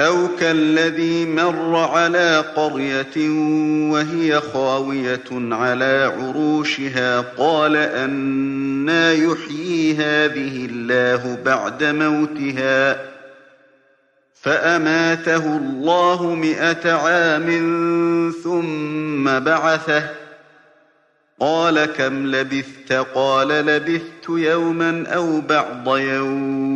أَوْ كَالَّذِي مَرَّ عَلَىٰ قَرْيَةٍ وَهِيَ خَاوِيَةٌ عَلَىٰ عُرُوشِهَا قَالَ أَنَّىٰ يُحْيِي هَٰذِهِ اللَّهُ بَعْدَ مَوْتِهَا ۖ فَأَمَاتَهُ اللَّهُ مِائَةَ عَامٍ ثُمَّ بَعَثَهُ ۖ قَالَ كَمْ لَبِثْتَ؟ قَالَ لَبِثْتُ يَوْمًا أَوْ بَعْضَ يَوْمٍ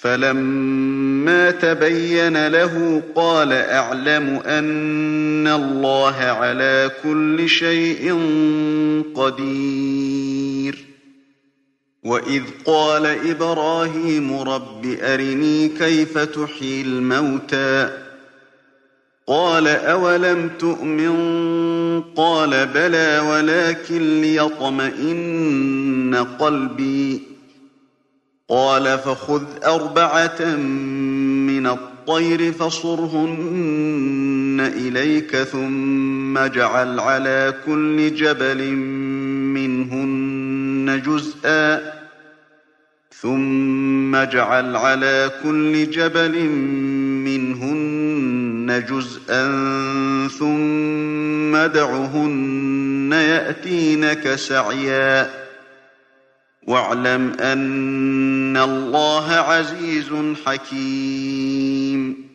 فَلَمَّا تَبَيَّنَ لَهُ قَالَ أَعْلَمُ أَنَّ اللَّهَ عَلَىٰ كُلِّ شَيْءٍ قَدِيرٌ. وَإِذْ قَالَ إِبْرَاهِيمُ رَبِّ أَرِنِي كَيْفَ تُحْيِي الْمَوْتَىٰ. قَالَ أَوَلَمْ تُؤْمِن؟ قَالَ بَلَىٰ وَلَٰكِن لِّيَطْمَئِنَّ قَلْبِي. قَالَ فَخُذْ أَرْبَعَةً مِّنَ الطَّيْرِ فَصُرْهُنَّ إِلَيْكَ ثُمَّ اجْعَلْ عَلَىٰ كُلِّ جَبَلٍ مِّنْهُنَّ جُزْءًا ثُمَّ اجْعَلْ عَلَىٰ كُلِّ جَبَلٍ مِّنْهُنَّ جُزْءًا ثُمَّ ادْعُهُنَّ يَأْتِينَكَ سَعْيًا ۚ وَاعْلَمْ أَنَّ اللَّهَ عَزِيزٌ حَكِيمٌ.